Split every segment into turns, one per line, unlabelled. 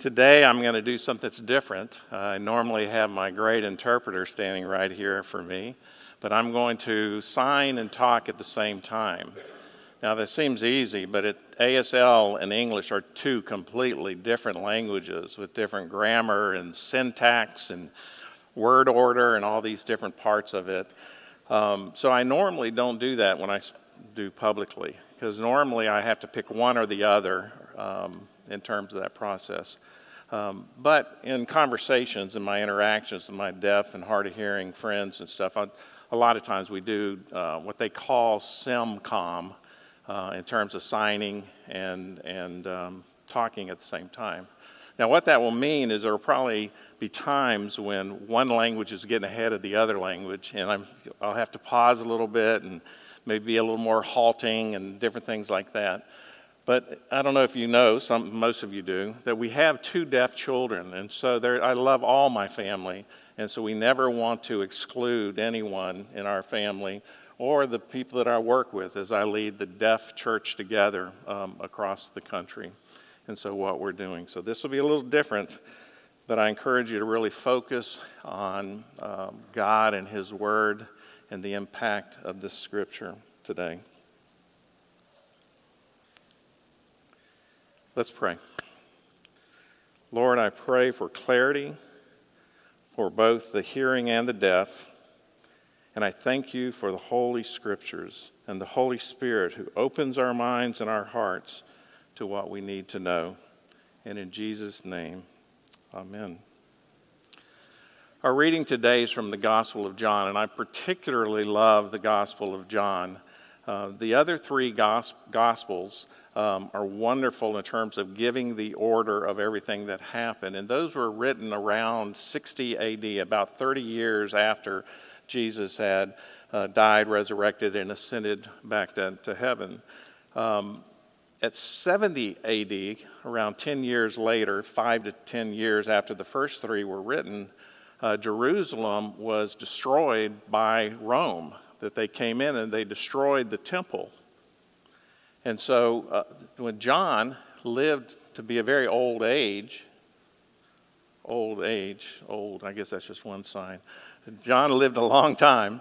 Today I'm going to do something that's different. I normally have my great interpreter standing right here for me, but I'm going to sign and talk at the same time. Now, that seems easy, but it, ASL and English are two completely different languages with different grammar and syntax and word order and all these different parts of it. Um, so I normally don't do that when I do publicly, because normally I have to pick one or the other um, in terms of that process. Um, but in conversations and my interactions with my deaf and hard of hearing friends and stuff, I, a lot of times we do uh, what they call SIMCOM, uh, in terms of signing and, and um, talking at the same time. Now, what that will mean is there will probably be times when one language is getting ahead of the other language, and I'm, I'll have to pause a little bit and maybe be a little more halting and different things like that. But I don't know if you know, some, most of you do, that we have two deaf children, and so I love all my family, and so we never want to exclude anyone in our family or the people that I work with as I lead the deaf church together um, across the country. And so, what we're doing. So, this will be a little different, but I encourage you to really focus on um, God and His Word and the impact of this scripture today. Let's pray. Lord, I pray for clarity for both the hearing and the deaf and I thank you for the Holy Scriptures and the Holy Spirit who opens our minds and our hearts to what we need to know. And in Jesus' name, amen. Our reading today is from the Gospel of John, and I particularly love the Gospel of John. Uh, the other three gos- Gospels um, are wonderful in terms of giving the order of everything that happened, and those were written around 60 AD, about 30 years after Jesus had uh, died, resurrected, and ascended back to, to heaven. Um, at 70 AD, around 10 years later, five to 10 years after the first three were written, uh, Jerusalem was destroyed by Rome. That they came in and they destroyed the temple. And so uh, when John lived to be a very old age, old age, old, I guess that's just one sign. John lived a long time.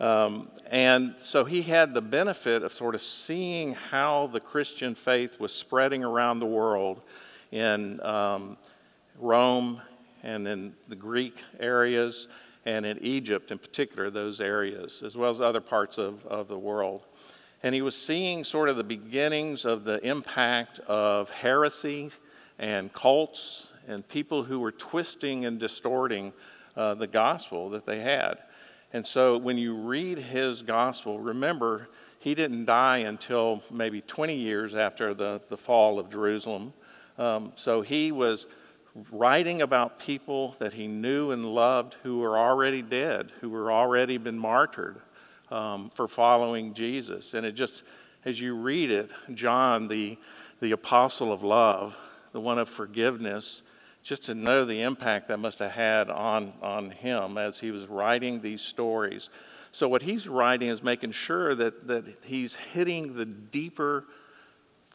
Um, and so he had the benefit of sort of seeing how the Christian faith was spreading around the world in um, Rome and in the Greek areas and in Egypt in particular, those areas, as well as other parts of, of the world. And he was seeing sort of the beginnings of the impact of heresy and cults and people who were twisting and distorting uh, the gospel that they had. And so when you read his gospel, remember, he didn't die until maybe 20 years after the, the fall of Jerusalem. Um, so he was writing about people that he knew and loved who were already dead, who were already been martyred um, for following Jesus. And it just, as you read it, John, the, the apostle of love, the one of forgiveness, just to know the impact that must have had on, on him as he was writing these stories. So, what he's writing is making sure that, that he's hitting the deeper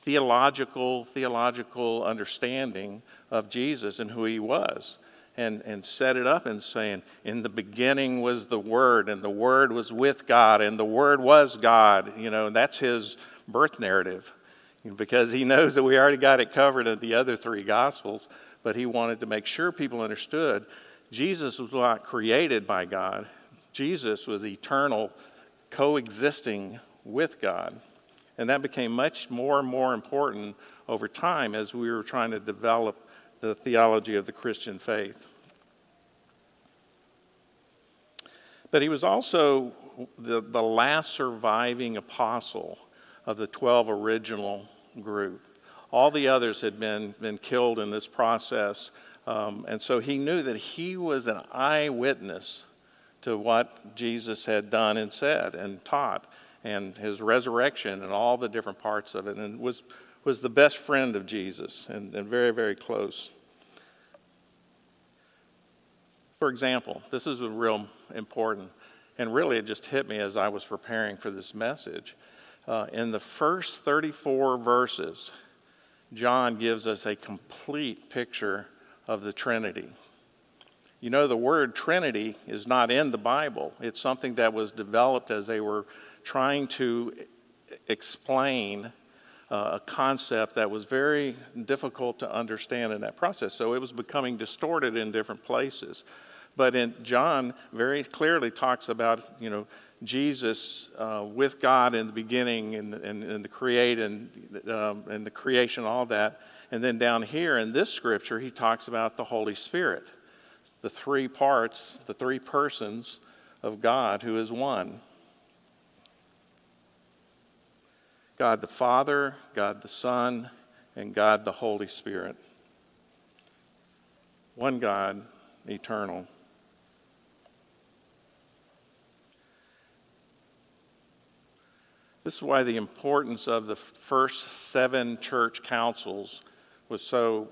theological, theological understanding of Jesus and who he was. And, and set it up in saying, In the beginning was the Word, and the Word was with God, and the Word was God. You know, that's his birth narrative because he knows that we already got it covered in the other three Gospels but he wanted to make sure people understood Jesus was not created by God, Jesus was eternal, coexisting with God. And that became much more and more important over time as we were trying to develop the theology of the Christian faith. But he was also the, the last surviving apostle of the 12 original group. All the others had been, been killed in this process. Um, and so he knew that he was an eyewitness to what Jesus had done and said and taught, and his resurrection and all the different parts of it, and was, was the best friend of Jesus and, and very, very close. For example, this is real important, and really it just hit me as I was preparing for this message. Uh, in the first 34 verses, John gives us a complete picture of the Trinity. You know, the word Trinity is not in the Bible, it's something that was developed as they were trying to explain uh, a concept that was very difficult to understand in that process. So it was becoming distorted in different places. But in John very clearly talks about, you know, Jesus uh, with God in the beginning and, and, and the create and, um, and the creation, all that. And then down here in this scripture, he talks about the Holy Spirit, the three parts, the three persons of God who is one. God the Father, God the Son, and God the Holy Spirit. One God, eternal. This is why the importance of the first seven church councils was so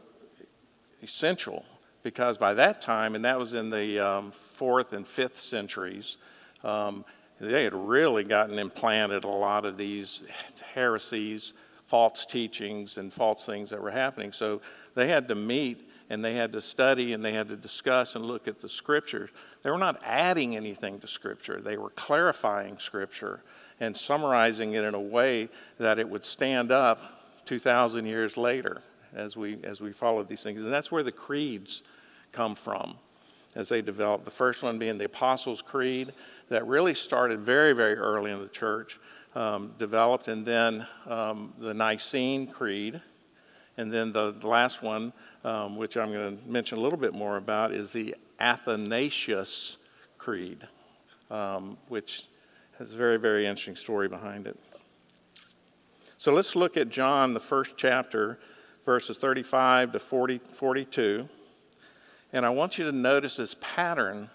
essential, because by that time, and that was in the um, fourth and fifth centuries, um, they had really gotten implanted a lot of these heresies, false teachings, and false things that were happening. So they had to meet and they had to study and they had to discuss and look at the scriptures. They were not adding anything to scripture, they were clarifying scripture and summarizing it in a way that it would stand up 2,000 years later as we, as we followed these things. And that's where the creeds come from as they developed. The first one being the Apostles' Creed, that really started very, very early in the church, um, developed, and then um, the Nicene Creed. And then the last one, um, which I'm going to mention a little bit more about, is the Athanasius Creed, um, which has a very, very interesting story behind it. So let's look at John, the first chapter, verses 35 to 40, 42. And I want you to notice this pattern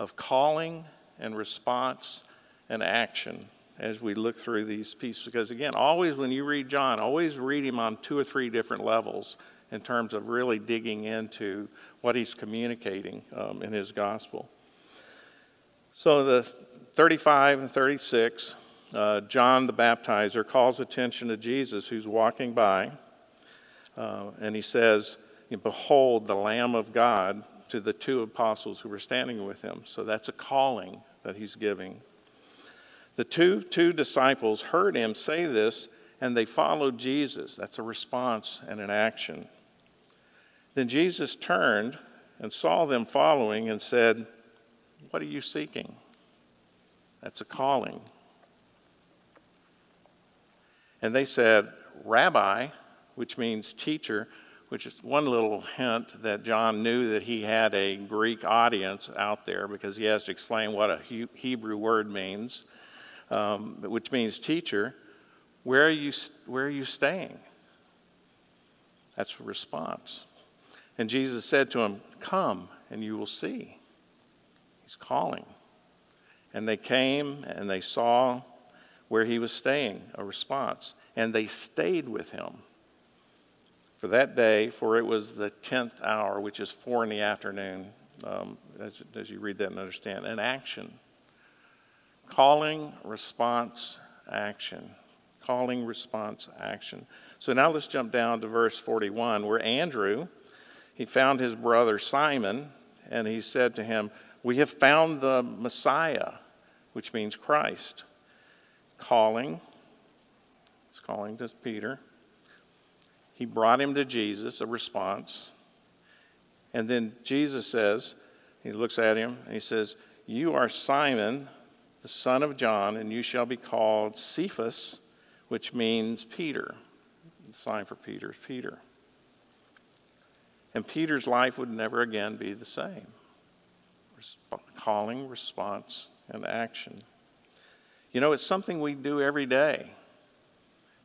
of calling and response and action as we look through these pieces. Because again, always when you read John, always read him on two or three different levels in terms of really digging into what he's communicating um, in his gospel. So the 35 and 36, uh, John the baptizer calls attention to Jesus who's walking by, uh, and he says, Behold, the Lamb of God to the two apostles who were standing with him. So that's a calling that he's giving. The two, two disciples heard him say this, and they followed Jesus. That's a response and an action. Then Jesus turned and saw them following and said, What are you seeking? That's a calling. And they said, Rabbi, which means teacher, which is one little hint that John knew that he had a Greek audience out there because he has to explain what a Hebrew word means, um, which means teacher. Where are you, where are you staying? That's a response. And Jesus said to him, Come and you will see. He's calling. And they came and they saw where he was staying, a response. And they stayed with him for that day, for it was the 10th hour, which is four in the afternoon, um, as, as you read that and understand. An action. Calling, response, action. Calling, response, action. So now let's jump down to verse 41, where Andrew, he found his brother Simon, and he said to him, We have found the Messiah which means Christ. Calling, it's calling to Peter. He brought him to Jesus, a response. And then Jesus says, he looks at him and he says, You are Simon, the son of John, and you shall be called Cephas, which means Peter. The sign for Peter is Peter. And Peter's life would never again be the same. Resp- calling, response, and action. You know, it's something we do every day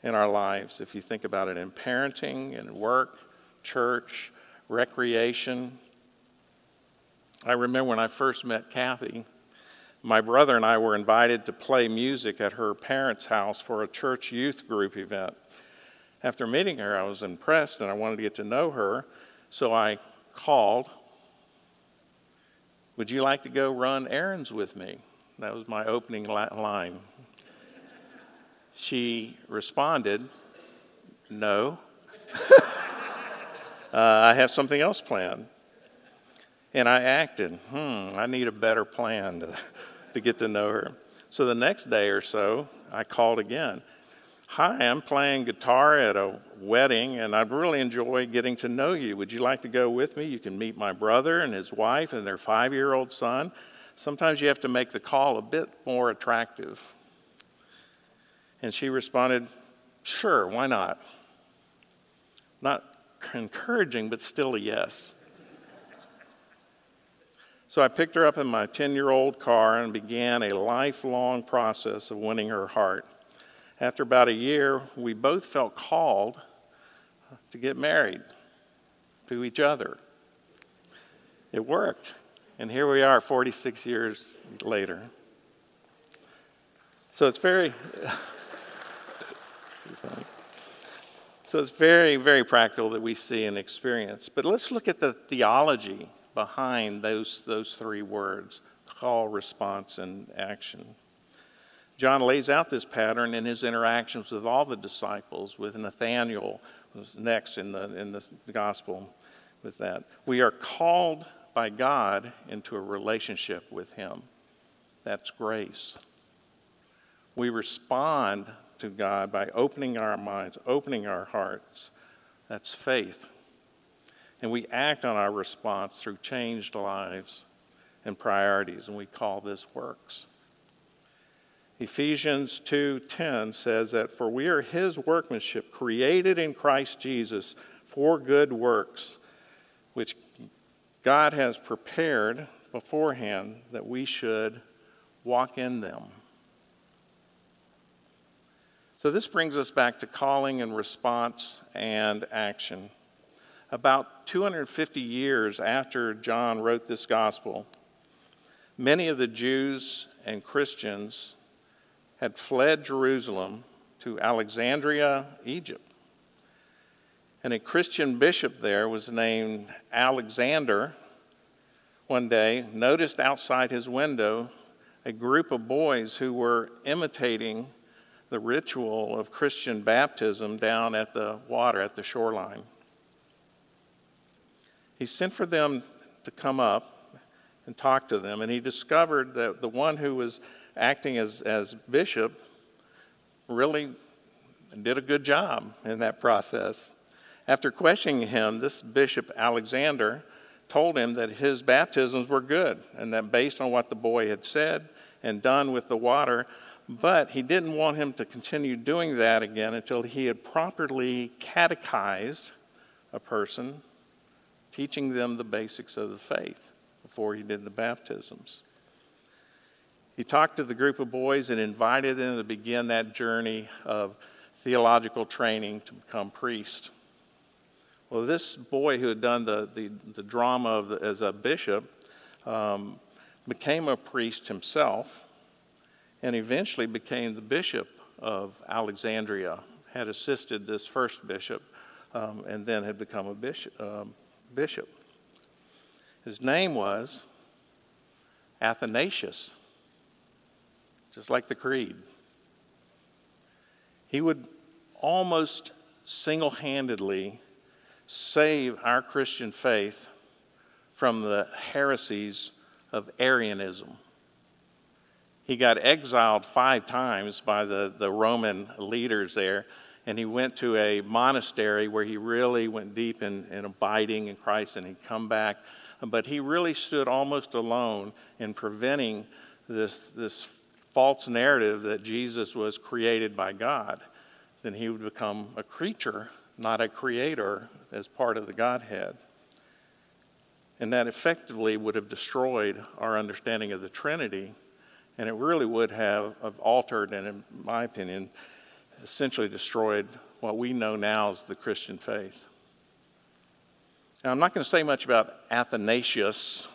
in our lives, if you think about it in parenting, in work, church, recreation. I remember when I first met Kathy, my brother and I were invited to play music at her parents' house for a church youth group event. After meeting her, I was impressed and I wanted to get to know her, so I called. Would you like to go run errands with me? That was my opening line. She responded, No. uh, I have something else planned. And I acted, hmm, I need a better plan to, to get to know her. So the next day or so, I called again. Hi, I'm playing guitar at a wedding, and I'd really enjoy getting to know you. Would you like to go with me? You can meet my brother and his wife and their five year old son. Sometimes you have to make the call a bit more attractive. And she responded, Sure, why not? Not encouraging, but still a yes. So I picked her up in my 10 year old car and began a lifelong process of winning her heart. After about a year, we both felt called to get married to each other. It worked. And here we are 46 years later. So it's very So it's very, very practical that we see and experience. But let's look at the theology behind those, those three words call, response, and action. John lays out this pattern in his interactions with all the disciples, with Nathanael, who's next in the, in the gospel with that. We are called by God into a relationship with Him. That's grace. We respond to God by opening our minds, opening our hearts. That's faith. And we act on our response through changed lives and priorities, and we call this works. Ephesians 2:10 says that for we are his workmanship created in Christ Jesus for good works which God has prepared beforehand that we should walk in them. So this brings us back to calling and response and action. About 250 years after John wrote this gospel, many of the Jews and Christians had fled Jerusalem to Alexandria, Egypt. And a Christian bishop there was named Alexander. One day, noticed outside his window a group of boys who were imitating the ritual of Christian baptism down at the water, at the shoreline. He sent for them to come up and talk to them, and he discovered that the one who was acting as, as bishop, really did a good job in that process. After questioning him, this bishop, Alexander, told him that his baptisms were good and that based on what the boy had said and done with the water, but he didn't want him to continue doing that again until he had properly catechized a person, teaching them the basics of the faith before he did the baptisms. He talked to the group of boys and invited them to begin that journey of theological training to become priest. Well, this boy who had done the, the, the drama the, as a bishop um, became a priest himself and eventually became the bishop of Alexandria, had assisted this first bishop, um, and then had become a bishop, um, bishop. His name was Athanasius just like the creed. He would almost single handedly save our Christian faith from the heresies of Arianism. He got exiled five times by the, the Roman leaders there, and he went to a monastery where he really went deep in, in abiding in Christ and he'd come back. But he really stood almost alone in preventing this, this false narrative that Jesus was created by God, then he would become a creature, not a creator, as part of the Godhead. And that effectively would have destroyed our understanding of the Trinity, and it really would have, have altered and, in my opinion, essentially destroyed what we know now as the Christian faith. Now, I'm not going to say much about Athanasius,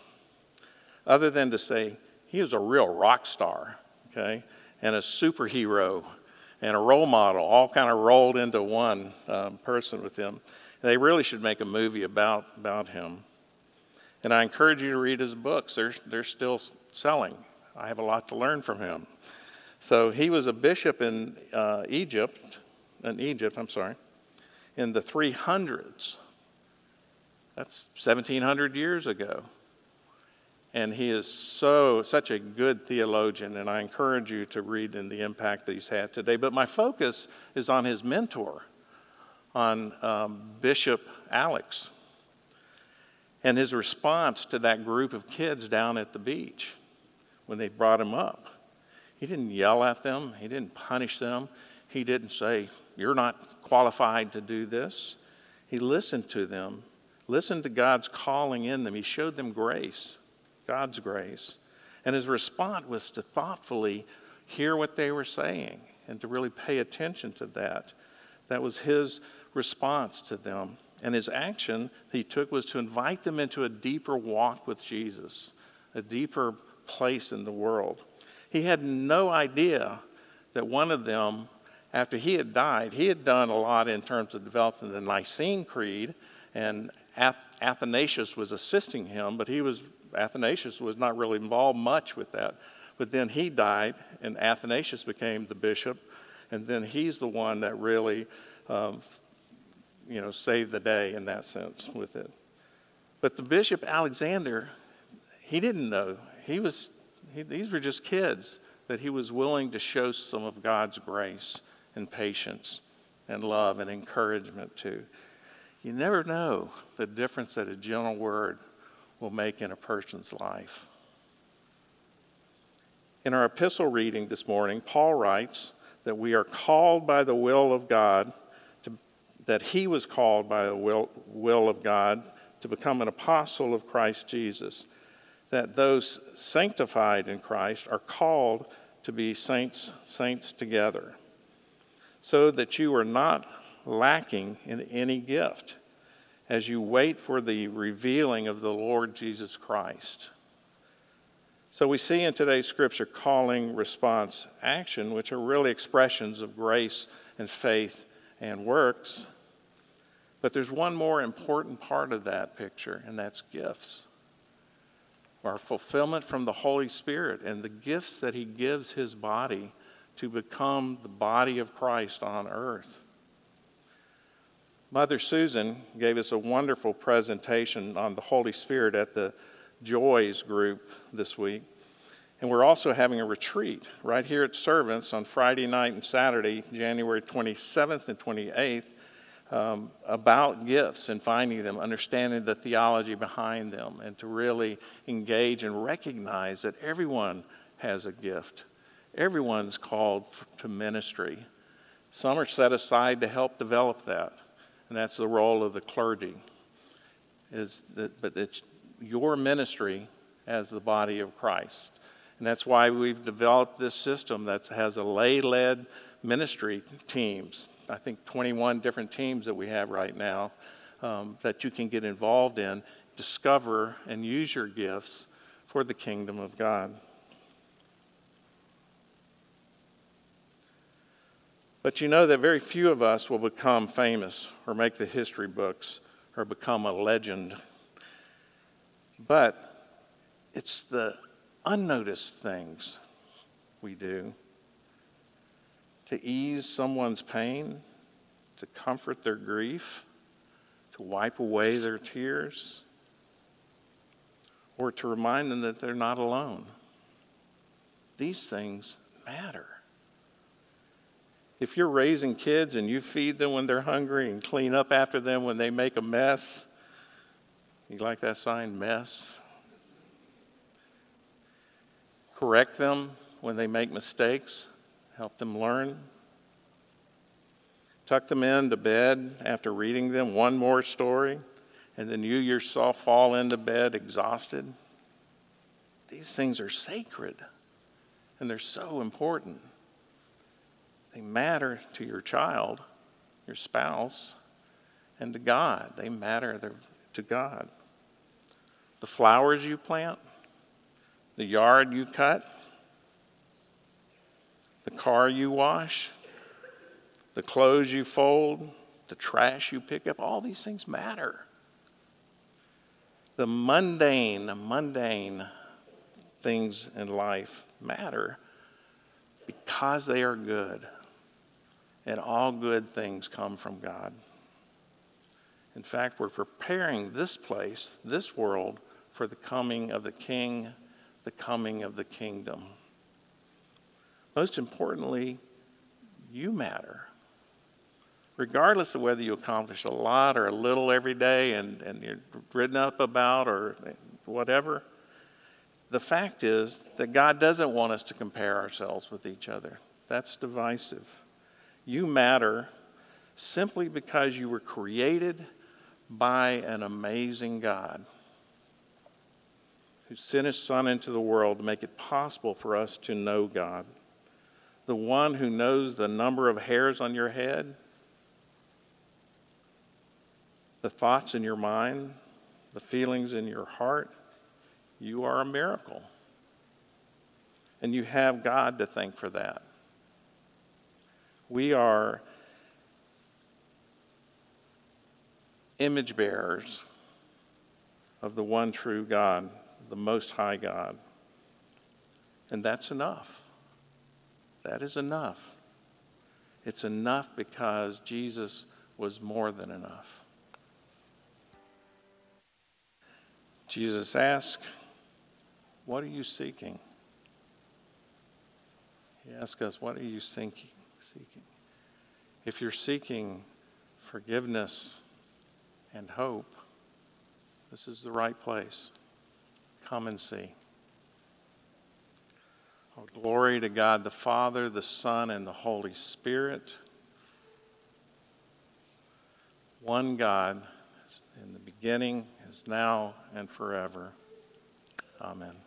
other than to say he was a real rock star okay, and a superhero and a role model all kind of rolled into one um, person with him. They really should make a movie about, about him. And I encourage you to read his books. They're, they're still selling. I have a lot to learn from him. So he was a bishop in uh, Egypt, in Egypt, I'm sorry. in the 300s. That's 1700 years ago. And he is so such a good theologian, and I encourage you to read in the impact that he's had today. But my focus is on his mentor, on um, Bishop Alex, and his response to that group of kids down at the beach when they brought him up. He didn't yell at them, he didn't punish them, he didn't say, You're not qualified to do this. He listened to them, listened to God's calling in them. He showed them grace, God's grace. And his response was to thoughtfully hear what they were saying and to really pay attention to that. That was his response to them. And his action he took was to invite them into a deeper walk with Jesus, a deeper place in the world. He had no idea that one of them after he had died, he had done a lot in terms of developing the Nicene Creed, and Athanasius was assisting him, but he was Athanasius was not really involved much with that. But then he died, and Athanasius became the bishop, and then he's the one that really, um, you know, saved the day in that sense with it. But the bishop Alexander, he didn't know. He was, he, these were just kids that he was willing to show some of God's grace and patience and love and encouragement to. You never know the difference that a gentle word will make in a person's life. In our epistle reading this morning, Paul writes that we are called by the will of God, to, that he was called by the will, will of God to become an apostle of Christ Jesus, that those sanctified in Christ are called to be saints, saints together so that you are not lacking in any gift as you wait for the revealing of the Lord Jesus Christ. So we see in today's scripture calling, response, action, which are really expressions of grace and faith and works. But there's one more important part of that picture, and that's gifts. Our fulfillment from the Holy Spirit and the gifts that He gives His body to become the body of Christ on earth. Mother Susan gave us a wonderful presentation on the Holy Spirit at the Joys group this week. And we're also having a retreat right here at Servants on Friday night and Saturday, January 27th and 28th, um, about gifts and finding them, understanding the theology behind them, and to really engage and recognize that everyone has a gift Everyone's called to ministry. Some are set aside to help develop that, and that's the role of the clergy. Is that, but it's your ministry as the body of Christ. And that's why we've developed this system that has a lay led ministry teams. I think 21 different teams that we have right now um, that you can get involved in, discover, and use your gifts for the kingdom of God. But you know that very few of us will become famous or make the history books or become a legend. But it's the unnoticed things we do to ease someone's pain, to comfort their grief, to wipe away their tears, or to remind them that they're not alone. These things matter. If you're raising kids and you feed them when they're hungry and clean up after them when they make a mess, you like that sign, mess? Correct them when they make mistakes, help them learn. Tuck them into bed after reading them one more story, and then you yourself fall into bed exhausted. These things are sacred, and they're so important. They matter to your child, your spouse, and to God. They matter to God. The flowers you plant, the yard you cut, the car you wash, the clothes you fold, the trash you pick up, all these things matter. The mundane, mundane things in life matter because they are good and all good things come from God. In fact, we're preparing this place, this world, for the coming of the King, the coming of the kingdom. Most importantly, you matter. Regardless of whether you accomplish a lot or a little every day and, and you're written up about or whatever, the fact is that God doesn't want us to compare ourselves with each other. That's divisive. You matter simply because you were created by an amazing God who sent his Son into the world to make it possible for us to know God. The one who knows the number of hairs on your head, the thoughts in your mind, the feelings in your heart, you are a miracle. And you have God to thank for that. We are image bearers of the one true God, the Most High God. And that's enough. That is enough. It's enough because Jesus was more than enough. Jesus asked, What are you seeking? He asked us, What are you seeking? seeking? If you're seeking forgiveness and hope, this is the right place. Come and see. Oh, glory to God the Father, the Son, and the Holy Spirit. One God, in the beginning, is now, and forever. Amen.